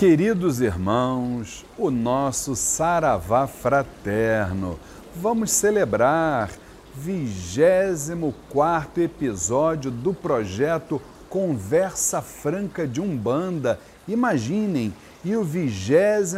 Queridos irmãos, o nosso Saravá fraterno, vamos celebrar 24 episódio do projeto Conversa Franca de Umbanda. Imaginem, e o 23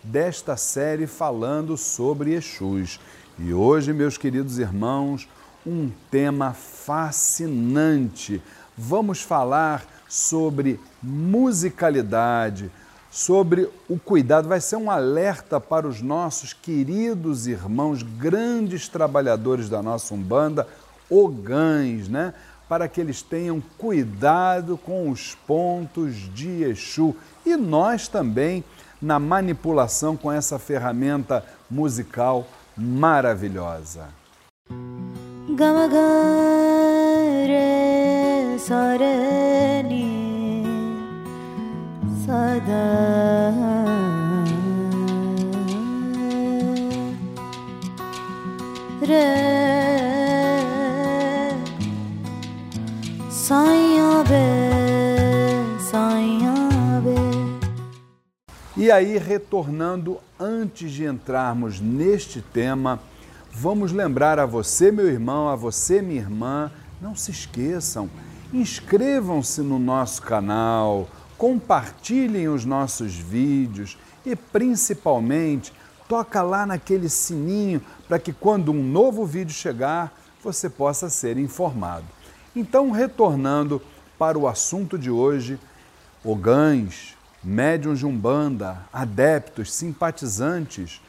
desta série falando sobre Exus. E hoje, meus queridos irmãos, um tema fascinante. Vamos falar sobre musicalidade, sobre o cuidado. Vai ser um alerta para os nossos queridos irmãos, grandes trabalhadores da nossa Umbanda, ogães, né? Para que eles tenham cuidado com os pontos de Exu. E nós também, na manipulação com essa ferramenta musical maravilhosa. Gamagare sarani sada re saia be saia be E aí retornando antes de entrarmos neste tema, vamos lembrar a você, meu irmão, a você, minha irmã, não se esqueçam, inscrevam-se no nosso canal, compartilhem os nossos vídeos e principalmente toca lá naquele sininho para que quando um novo vídeo chegar, você possa ser informado. Então, retornando para o assunto de hoje, ogãs, médiums de umbanda, adeptos, simpatizantes,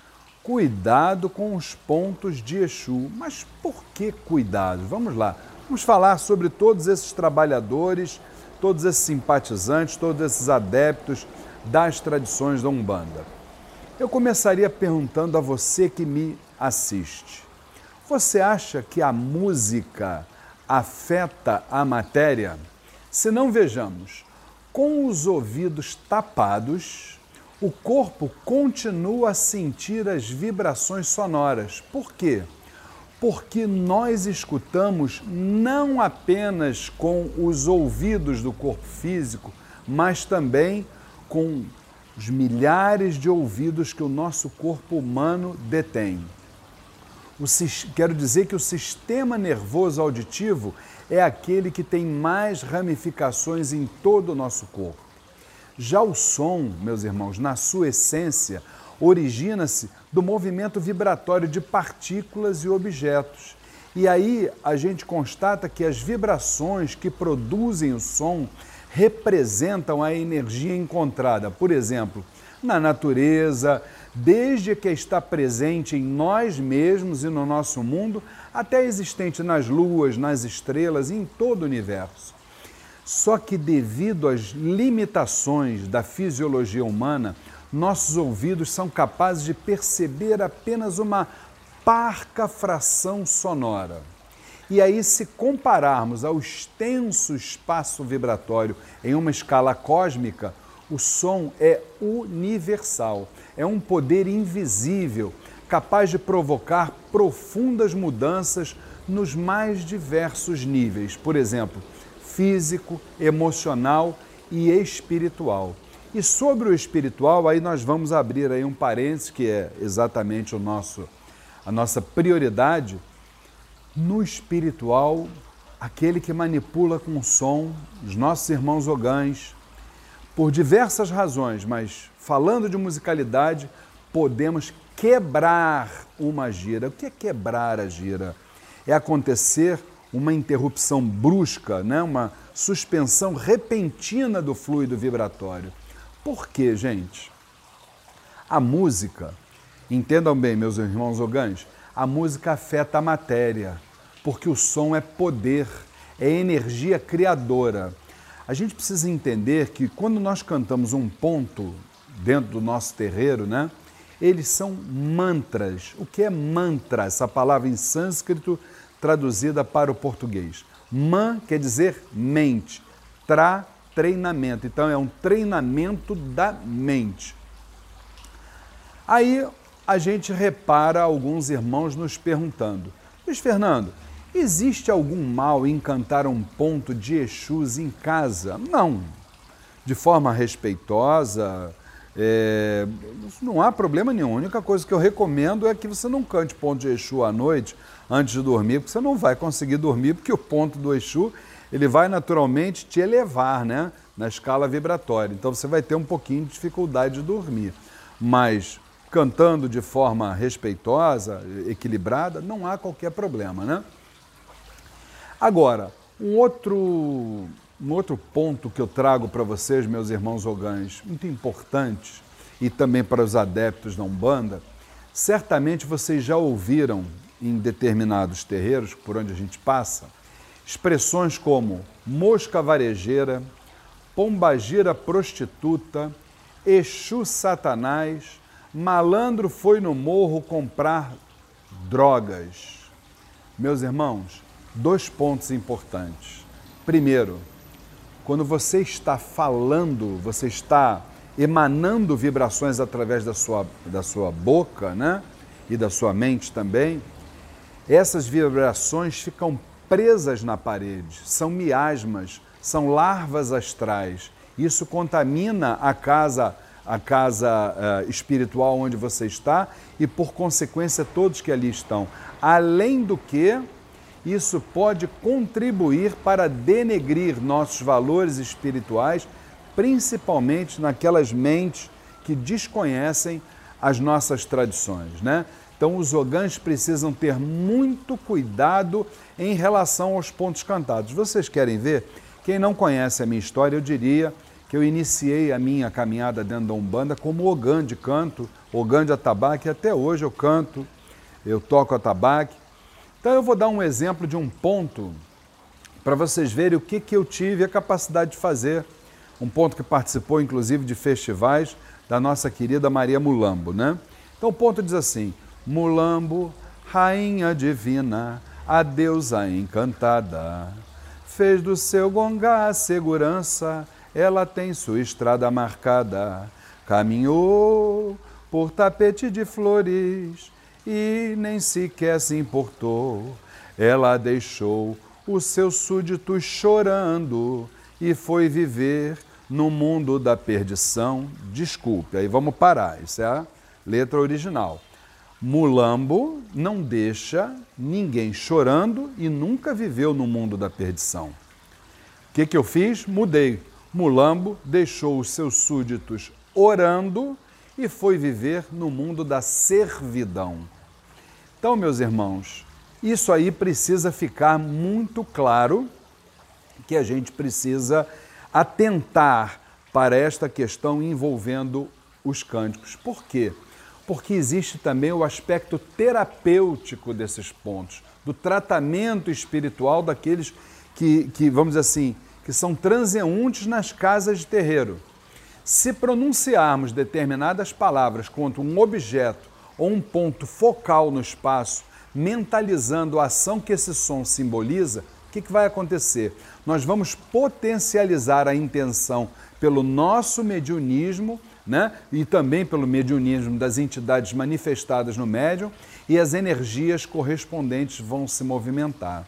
cuidado com os pontos de Exu. Mas por que cuidado? Vamos lá. Vamos falar sobre todos esses trabalhadores todos esses simpatizantes, todos esses adeptos das tradições da Umbanda. Eu começaria perguntando a você que me assiste: você acha que a música afeta a matéria? Se não vejamos, com os ouvidos tapados, o corpo continua a sentir as vibrações sonoras. Por quê? Porque nós escutamos não apenas com os ouvidos do corpo físico, mas também com os milhares de ouvidos que o nosso corpo humano detém. O, quero dizer que o sistema nervoso auditivo é aquele que tem mais ramificações em todo o nosso corpo. Já o som, meus irmãos, na sua essência, origina-se do movimento vibratório de partículas e objetos. E aí a gente constata que as vibrações que produzem o som representam a energia encontrada, por exemplo, na natureza, desde que está presente em nós mesmos e no nosso mundo, até existente nas luas, nas estrelas e em todo o universo. Só que devido às limitações da fisiologia humana, nossos ouvidos são capazes de perceber apenas uma parca fração sonora. E aí, se compararmos ao extenso espaço vibratório em uma escala cósmica, o som é universal, é um poder invisível, capaz de provocar profundas mudanças nos mais diversos níveis, por exemplo, físico, emocional e espiritual. E sobre o espiritual, aí nós vamos abrir aí um parênteses que é exatamente o nosso a nossa prioridade. No espiritual, aquele que manipula com som, os nossos irmãos ogãs, por diversas razões, mas falando de musicalidade, podemos quebrar uma gira. O que é quebrar a gira? É acontecer uma interrupção brusca, né? uma suspensão repentina do fluido vibratório. Por quê, gente? A música, entendam bem, meus irmãos ogãs, a música afeta a matéria, porque o som é poder, é energia criadora. A gente precisa entender que quando nós cantamos um ponto dentro do nosso terreiro, né? Eles são mantras. O que é mantra? Essa palavra em sânscrito traduzida para o português. Man quer dizer mente. Tra treinamento. Então, é um treinamento da mente. Aí a gente repara alguns irmãos nos perguntando: Luiz Fernando, existe algum mal em cantar um ponto de Exus em casa? Não. de forma respeitosa. É, não há problema nenhum. A única coisa que eu recomendo é que você não cante ponto de Exu à noite antes de dormir, porque você não vai conseguir dormir, porque o ponto do Exu ele vai naturalmente te elevar né, na escala vibratória. Então você vai ter um pouquinho de dificuldade de dormir. Mas cantando de forma respeitosa, equilibrada, não há qualquer problema, né? Agora, um outro, um outro ponto que eu trago para vocês, meus irmãos ogãs, muito importante, e também para os adeptos da Umbanda, certamente vocês já ouviram em determinados terreiros por onde a gente passa, expressões como mosca varejeira, pombagira prostituta, Exu Satanás, malandro foi no morro comprar drogas. Meus irmãos, dois pontos importantes. Primeiro, quando você está falando, você está emanando vibrações através da sua, da sua boca, né? E da sua mente também, essas vibrações ficam presas na parede, são miasmas, são larvas astrais. Isso contamina a casa, a casa uh, espiritual onde você está e, por consequência, todos que ali estão. Além do que, isso pode contribuir para denegrir nossos valores espirituais, principalmente naquelas mentes que desconhecem as nossas tradições, né? Então, os ogãs precisam ter muito cuidado em relação aos pontos cantados. Vocês querem ver? Quem não conhece a minha história, eu diria que eu iniciei a minha caminhada dentro da Umbanda como ogã de canto, ogã de atabaque, até hoje eu canto, eu toco atabaque. Então, eu vou dar um exemplo de um ponto para vocês verem o que, que eu tive a capacidade de fazer. Um ponto que participou, inclusive, de festivais da nossa querida Maria Mulambo, né? Então, o ponto diz assim: Mulambo, rainha divina, a deusa encantada. Fez do seu gongá a segurança, ela tem sua estrada marcada. Caminhou por tapete de flores e nem sequer se importou. Ela deixou os seus súditos chorando e foi viver no mundo da perdição. Desculpe, aí vamos parar, isso é a letra original. Mulambo não deixa ninguém chorando e nunca viveu no mundo da perdição. O que, que eu fiz? Mudei. Mulambo deixou os seus súditos orando e foi viver no mundo da servidão. Então, meus irmãos, isso aí precisa ficar muito claro que a gente precisa atentar para esta questão envolvendo os cânticos. Por quê? Porque existe também o aspecto terapêutico desses pontos, do tratamento espiritual daqueles que, que, vamos dizer assim, que são transeuntes nas casas de terreiro. Se pronunciarmos determinadas palavras contra um objeto ou um ponto focal no espaço, mentalizando a ação que esse som simboliza, o que, que vai acontecer? Nós vamos potencializar a intenção pelo nosso mediunismo né? e também pelo mediunismo das entidades manifestadas no médium, e as energias correspondentes vão se movimentar.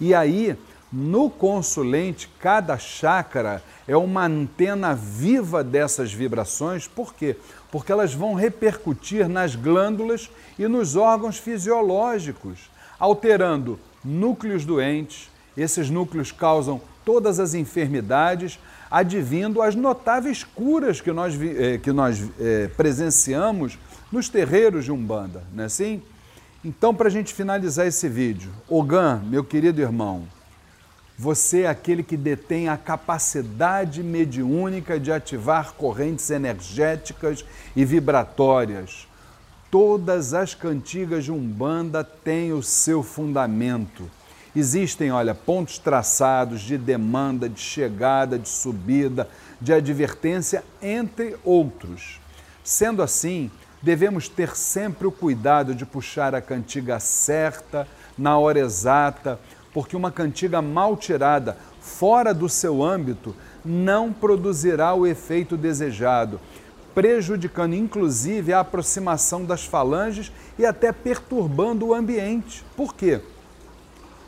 E aí, no consulente, cada chácara é uma antena viva dessas vibrações, por quê? Porque elas vão repercutir nas glândulas e nos órgãos fisiológicos, alterando núcleos doentes. Esses núcleos causam todas as enfermidades, advindo as notáveis curas que nós, eh, que nós eh, presenciamos nos terreiros de Umbanda, não é assim? Então, para a gente finalizar esse vídeo, Ogan, meu querido irmão, você é aquele que detém a capacidade mediúnica de ativar correntes energéticas e vibratórias. Todas as cantigas de Umbanda têm o seu fundamento Existem, olha, pontos traçados de demanda, de chegada, de subida, de advertência, entre outros. Sendo assim, devemos ter sempre o cuidado de puxar a cantiga certa, na hora exata, porque uma cantiga mal tirada, fora do seu âmbito, não produzirá o efeito desejado, prejudicando inclusive a aproximação das falanges e até perturbando o ambiente. Por quê?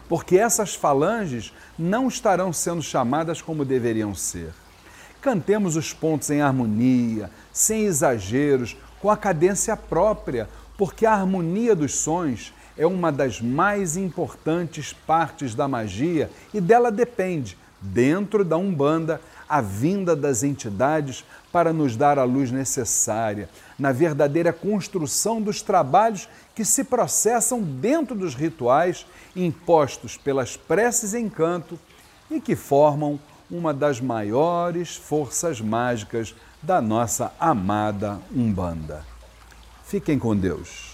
Porque essas falanges não estarão sendo chamadas como deveriam ser. cantemos os pontos em harmonia, sem exageros, com a cadência própria, porque a harmonia dos sons é uma das mais importantes partes da magia e dela depende, dentro da Umbanda, a vinda das entidades para nos dar a luz necessária na verdadeira construção dos trabalhos que se processam dentro dos rituais impostos pelas preces em canto e que formam uma das maiores forças mágicas da nossa amada Umbanda. Fiquem com Deus.